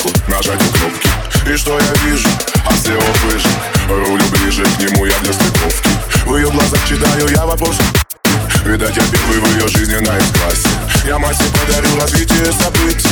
кнопку, нажать кнопки. И что я вижу? А всего выжим Рулю ближе, к нему я для стыковки. В ее глазах читаю я вопрос. Видать, я первый в ее жизни на экспрессе Я массе подарю развитие событий.